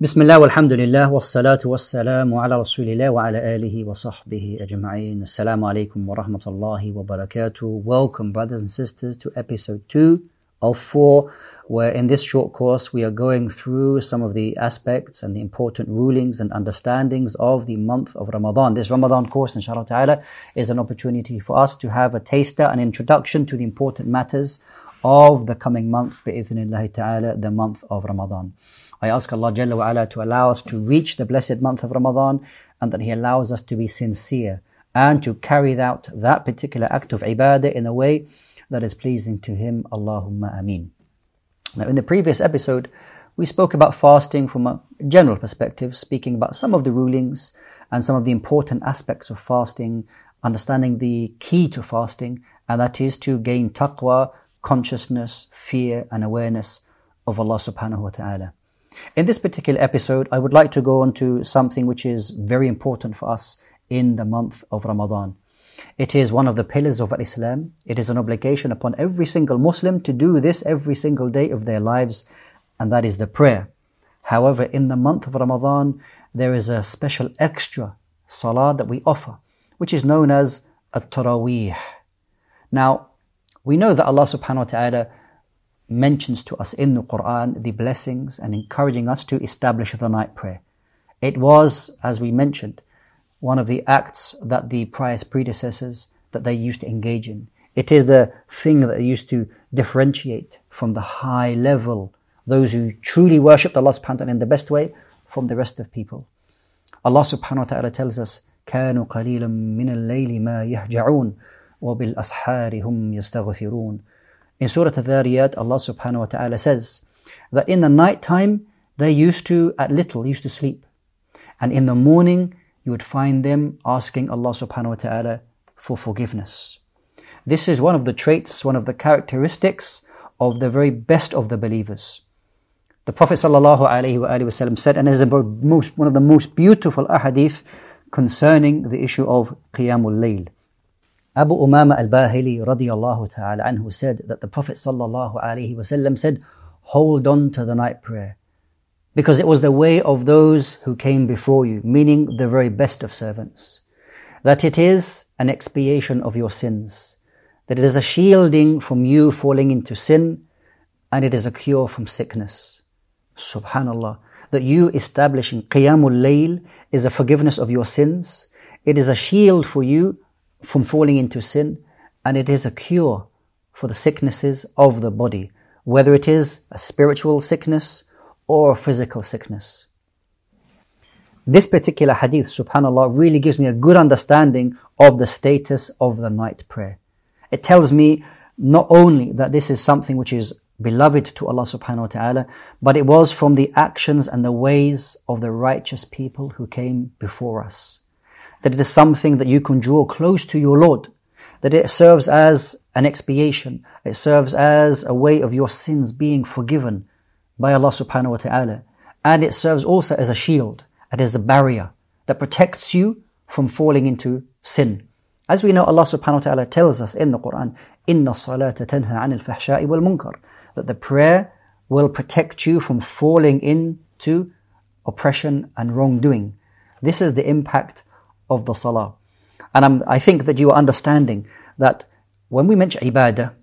بسم الله والحمد لله والصلاة والسلام على رسول الله وعلى آله وصحبه أجمعين السلام عليكم ورحمة الله وبركاته Welcome brothers and sisters to episode 2 of 4 where in this short course we are going through some of the aspects and the important rulings and understandings of the month of Ramadan. This Ramadan course, inshallah ta'ala, is an opportunity for us to have a taster, an introduction to the important matters of the coming month, bi'ithnillahi ta'ala, the month of Ramadan. I ask Allah Jalla wa ala to allow us to reach the blessed month of Ramadan and that He allows us to be sincere and to carry out that particular act of ibadah in a way that is pleasing to Him. Allahumma ameen. Now, in the previous episode, we spoke about fasting from a general perspective, speaking about some of the rulings and some of the important aspects of fasting, understanding the key to fasting, and that is to gain taqwa, consciousness, fear, and awareness of Allah subhanahu wa ta'ala. In this particular episode, I would like to go on to something which is very important for us in the month of Ramadan. It is one of the pillars of Islam. It is an obligation upon every single Muslim to do this every single day of their lives, and that is the prayer. However, in the month of Ramadan, there is a special extra salah that we offer, which is known as at-taraweeh. Now, we know that Allah subhanahu wa ta'ala mentions to us in the Quran the blessings and encouraging us to establish the night prayer. It was, as we mentioned, one of the acts that the pious predecessors that they used to engage in. It is the thing that they used to differentiate from the high level, those who truly worshipped Allah subhanahu wa ta'ala in the best way from the rest of people. Allah subhanahu wa ta'ala tells us, كانوا قليلا من الليل ما يهجعون وبالأسحار هم يستغفرون. in Surah Al-Dhariyat, Allah subhanahu wa ta'ala says that in the night time, they used to, at little, used to sleep. And in the morning, you would find them asking Allah subhanahu wa ta'ala for forgiveness. This is one of the traits, one of the characteristics of the very best of the believers. The Prophet wasallam said, and is one of the most beautiful ahadith concerning the issue of Qiyamul Layl. Abu Umama al-Bahili radiyallahu ta'ala anhu said that the Prophet sallallahu alaihi wasallam said, hold on to the night prayer because it was the way of those who came before you, meaning the very best of servants. That it is an expiation of your sins, that it is a shielding from you falling into sin, and it is a cure from sickness. Subhanallah. That you establishing Qiyamul Layl is a forgiveness of your sins, it is a shield for you from falling into sin, and it is a cure for the sicknesses of the body, whether it is a spiritual sickness, or physical sickness. This particular hadith, subhanAllah, really gives me a good understanding of the status of the night prayer. It tells me not only that this is something which is beloved to Allah subhanahu wa ta'ala, but it was from the actions and the ways of the righteous people who came before us that it is something that you can draw close to your Lord, that it serves as an expiation, it serves as a way of your sins being forgiven by Allah subhanahu wa ta'ala, and it serves also as a shield, it is a barrier that protects you from falling into sin. As we know, Allah subhanahu wa ta'ala tells us in the Quran, Inna salata tanha anil fahsha'i wal munkar, that the prayer will protect you from falling into oppression and wrongdoing. This is the impact of the salah. And I'm, i think that you are understanding that when we mention ibadah,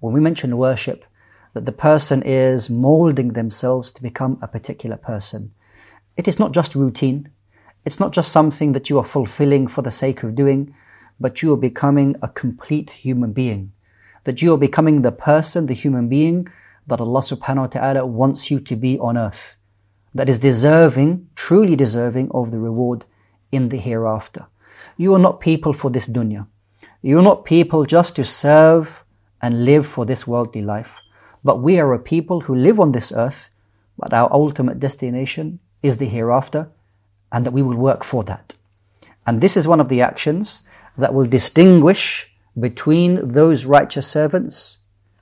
when we mention worship, that the person is molding themselves to become a particular person. It is not just routine. It's not just something that you are fulfilling for the sake of doing, but you are becoming a complete human being. That you are becoming the person, the human being that Allah subhanahu wa ta'ala wants you to be on earth. That is deserving, truly deserving of the reward in the hereafter. You are not people for this dunya. You are not people just to serve and live for this worldly life. But we are a people who live on this earth, but our ultimate destination is the hereafter, and that we will work for that. And this is one of the actions that will distinguish between those righteous servants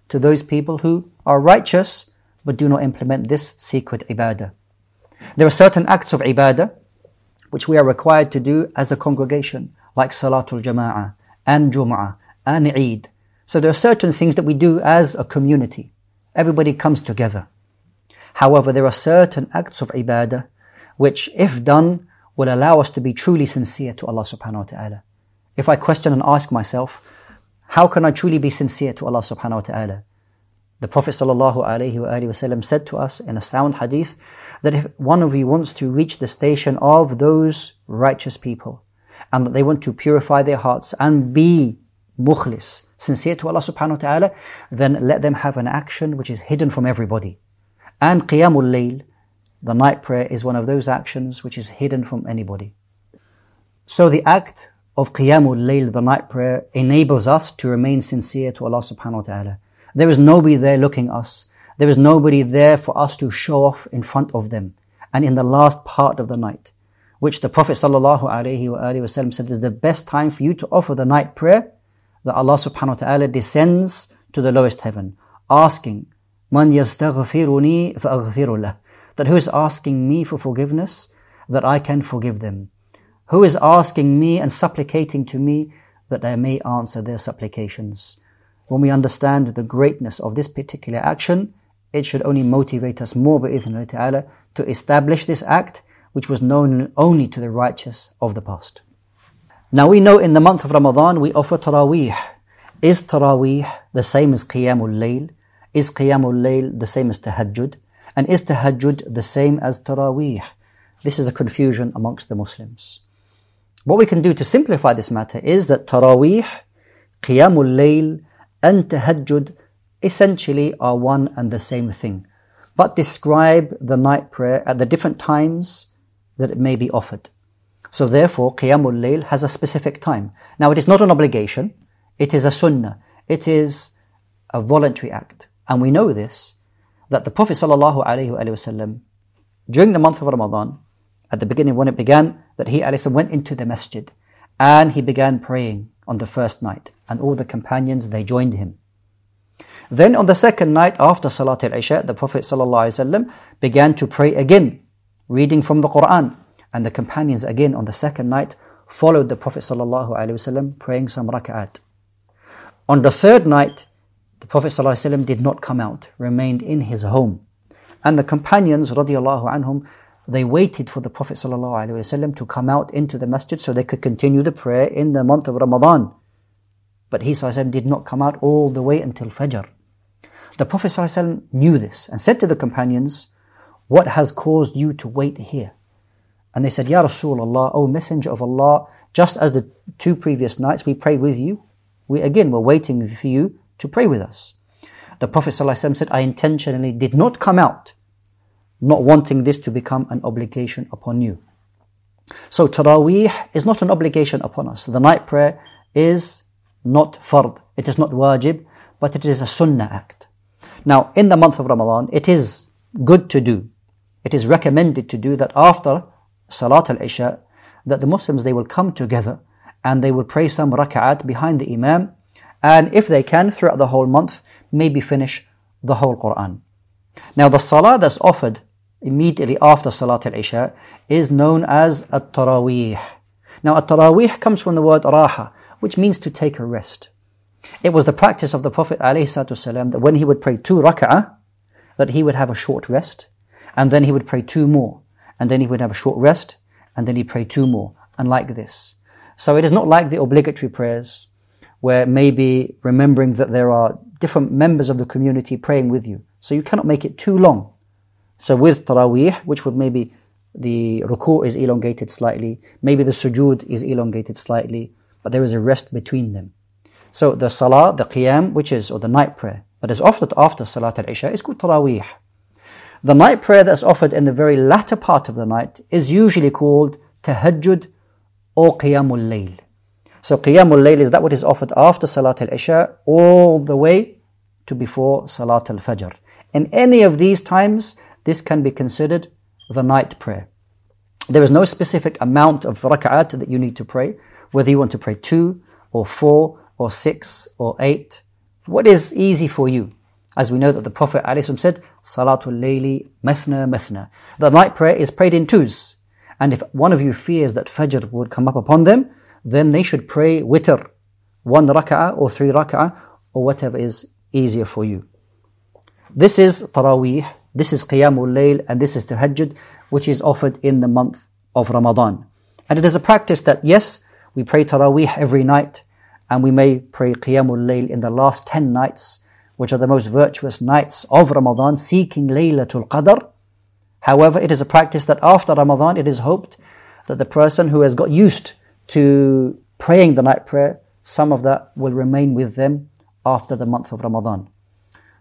to those people who are righteous but do not implement this secret ibadah. There are certain acts of ibadah which we are required to do as a congregation, like Salatul Jama'ah and Jum'ah and Eid. So there are certain things that we do as a community. Everybody comes together. However, there are certain acts of ibadah which if done will allow us to be truly sincere to Allah subhanahu wa ta'ala. If I question and ask myself, how can I truly be sincere to Allah subhanahu wa ta'ala? The Prophet sallallahu alaihi wasallam said to us in a sound hadith that if one of you wants to reach the station of those righteous people and that they want to purify their hearts and be mukhlis, sincere to Allah subhanahu wa ta'ala, then let them have an action which is hidden from everybody. And qiyamul layl, the night prayer is one of those actions which is hidden from anybody. So the act of qiyamul layl, the night prayer, enables us to remain sincere to Allah subhanahu wa ta'ala. There is nobody there looking us. There is nobody there for us to show off in front of them. And in the last part of the night, which the Prophet ﷺ said is the best time for you to offer the night prayer, that Allah subhanahu wa ta'ala descends to the lowest heaven, asking, Man yastaghfiruni fa'aghfiru That who is asking me for forgiveness, that I can forgive them. Who is asking me and supplicating to me, that I may answer their supplications. When we understand the greatness of this particular action, it should only motivate us more bi'idhnillah ta'ala to establish this act which was known only to the righteous of the past. Now we know in the month of Ramadan we offer Taraweeh. Is Taraweeh the same as Qiyamul Layl? Is Qiyamul Layl the same as Tahajjud? And is Tahajjud the same as Taraweeh? This is a confusion amongst the Muslims. What we can do to simplify this matter is that Taraweeh, Qiyamul Layl, and Tahajjud essentially are one and the same thing, but describe the night prayer at the different times that it may be offered. So therefore, Qiyamul Layl has a specific time. Now it is not an obligation, it is a sunnah, it is a voluntary act. And we know this, that the Prophet ﷺ, during the month of Ramadan, at the beginning when it began, that he ﷺ, went into the masjid and he began praying on the first night. And all the companions, they joined him. Then on the second night after Salat al-Isha, the Prophet ﷺ began to pray again, reading from the Quran. And the companions again on the second night followed the Prophet ﷺ praying some rak'at. On the third night, the Prophet ﷺ did not come out, remained in his home. And the companions radiallahu anhum, they waited for the Prophet ﷺ to come out into the masjid so they could continue the prayer in the month of Ramadan. But he ﷺ did not come out all the way until Fajr. The Prophet ﷺ knew this and said to the companions, What has caused you to wait here? And they said, Ya Rasulullah, O Messenger of Allah, just as the two previous nights we prayed with you, we again were waiting for you to pray with us. The Prophet ﷺ said, I intentionally did not come out, not wanting this to become an obligation upon you. So Taraweeh is not an obligation upon us. The night prayer is not fard, it is not wajib, but it is a sunnah act. Now, in the month of Ramadan, it is good to do, it is recommended to do that after Salat al-Isha, that the Muslims, they will come together and they will pray some rak'at behind the Imam and if they can, throughout the whole month, maybe finish the whole Quran. Now the salah that's offered immediately after Salat al-Isha is known as at-Taraweeh. Now at-Taraweeh comes from the word raha, which means to take a rest. It was the practice of the Prophet ﷺ that when he would pray two rak'ah, that he would have a short rest, and then he would pray two more, and then he would have a short rest, and then he'd pray two more, and like this. So it is not like the obligatory prayers, where maybe remembering that there are different members of the community praying with you. So you cannot make it too long. So with Taraweeh, which would maybe the ruku' is elongated slightly, maybe the sujood is elongated slightly, but there is a rest between them. So the salah, the qiyam, which is, or the night prayer, that is offered after Salat al-Isha is called Taraweeh. The night prayer that's offered in the very latter part of the night is usually called Tahajjud or Qiyamul Layl. So Qiyamul Layl is that what is offered after Salat al-Isha all the way to before Salat al-Fajr. In any of these times, this can be considered the night prayer. There is no specific amount of rak'at that you need to pray whether you want to pray two or four or six or eight. What is easy for you? As we know that the Prophet ﷺ said, Salatul Layli Mathna Mathna. The night prayer is prayed in twos. And if one of you fears that Fajr would come up upon them, then they should pray witr, one rak'ah or three rak'ah, or whatever is easier for you. This is Taraweeh, This is Qiyamul Layl and this is Tahajjud, which is offered in the month of Ramadan. And it is a practice that, yes, we pray Taraweeh every night, and we may pray Qiyamul Layl in the last 10 nights, which are the most virtuous nights of Ramadan, seeking Laylatul Qadr. However, it is a practice that after Ramadan, it is hoped that the person who has got used to praying the night prayer, some of that will remain with them after the month of Ramadan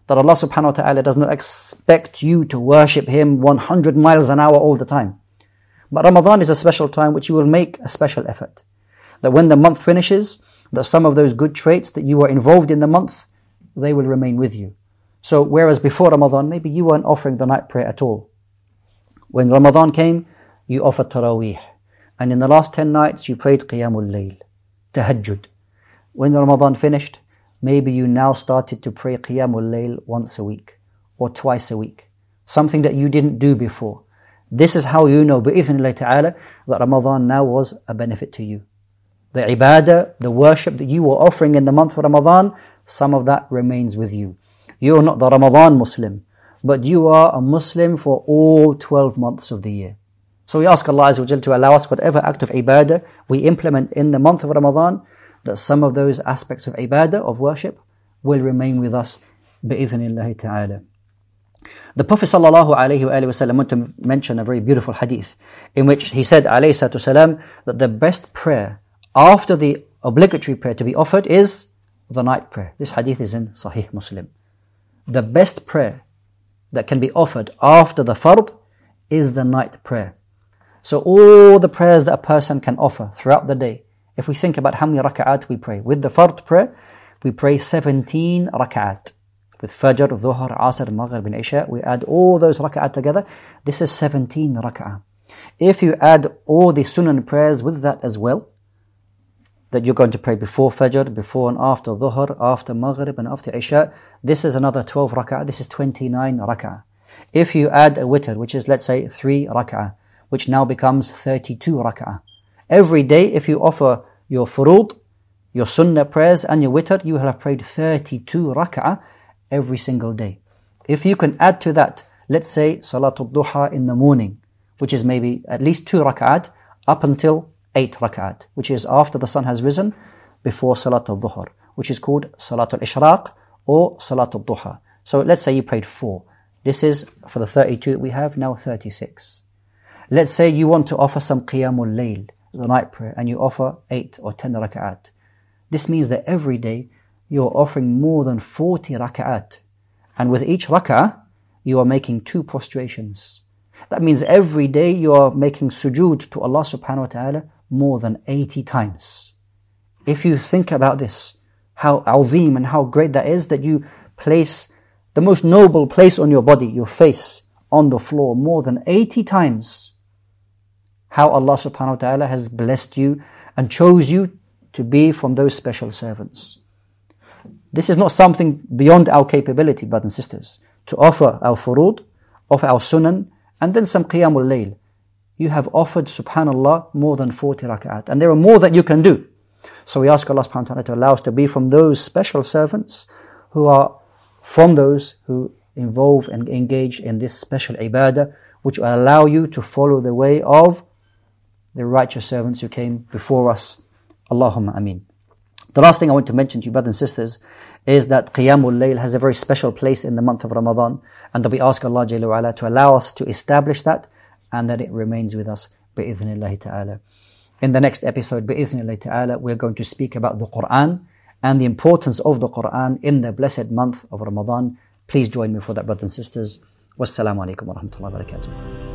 that Allah subhanahu wa ta'ala does not expect you to worship Him 100 miles an hour all the time. But Ramadan is a special time which you will make a special effort. That when the month finishes, that some of those good traits that you were involved in the month, they will remain with you. So whereas before Ramadan, maybe you weren't offering the night prayer at all. When Ramadan came, you offered Taraweeh. And in the last 10 nights, you prayed Qiyamul Layl, Tahajjud. When Ramadan finished, Maybe you now started to pray Qiyamul Layl once a week or twice a week. Something that you didn't do before. This is how you know, bi'ithnillah ta'ala, that Ramadan now was a benefit to you the ibadah, the worship that you were offering in the month of Ramadan, some of that remains with you. You're not the Ramadan Muslim, but you are a Muslim for all 12 months of the year. So we ask Allah Azza to allow us whatever act of ibadah we implement in the month of Ramadan, that some of those aspects of ibadah, of worship, will remain with us ta'ala. The Prophet sallallahu alayhi wasallam went to mention a very beautiful hadith in which he said alayhi salam that the best prayer after the obligatory prayer to be offered is the night prayer. This hadith is in Sahih Muslim. The best prayer that can be offered after the fard is the night prayer. So all the prayers that a person can offer throughout the day, if we think about how many rak'at we pray, with the fard prayer, we pray 17 rak'at. With Fajr, Dhuhr, Asr, Maghrib and Isha, we add all those rak'at together. This is 17 rak'ah. If you add all the sunan prayers with that as well, that you're going to pray before Fajr, before and after Dhuhr, after Maghrib and after Isha, this is another 12 rak'ah, this is 29 rak'ah. If you add a witr, which is let's say 3 rak'ah, which now becomes 32 rak'ah. Every day, if you offer your furud, your sunnah prayers and your witr, you will have prayed 32 rak'ah every single day. If you can add to that, let's say Salatul Duha in the morning, which is maybe at least 2 rak'at up until 8 rak'at, which is after the sun has risen, before Salatul Dhuhr, which is called Salatul Ishraq or Salatul Duha. So let's say you prayed 4. This is for the 32 that we have, now 36. Let's say you want to offer some Qiyamul Layl the night prayer and you offer 8 or 10 rak'at. This means that every day you are offering more than 40 rak'at. And with each rak'ah, you are making two prostrations. That means every day you are making sujood to Allah subhanahu wa ta'ala more than 80 times. If you think about this, how azim and how great that is that you place the most noble place on your body, your face, on the floor more than 80 times how Allah subhanahu wa ta'ala has blessed you and chose you to be from those special servants. This is not something beyond our capability, brothers and sisters. To offer our furud, offer our sunan, and then some qiyamul layl. You have offered, subhanallah, more than 40 rak'at. And there are more that you can do. So we ask Allah subhanahu wa ta'ala to allow us to be from those special servants who are from those who involve and engage in this special ibadah, which will allow you to follow the way of the righteous servants who came before us. Allahumma ameen. The last thing I want to mention to you, brothers and sisters, is that Qiyamul Layl has a very special place in the month of Ramadan, and that we ask Allah to allow us to establish that, and that it remains with us, ta'ala. In the next episode, ta'ala, we're going to speak about the Quran and the importance of the Quran in the blessed month of Ramadan. Please join me for that, brothers and sisters. Wassalamu alaikum wa rahmatullahi wa barakatuh.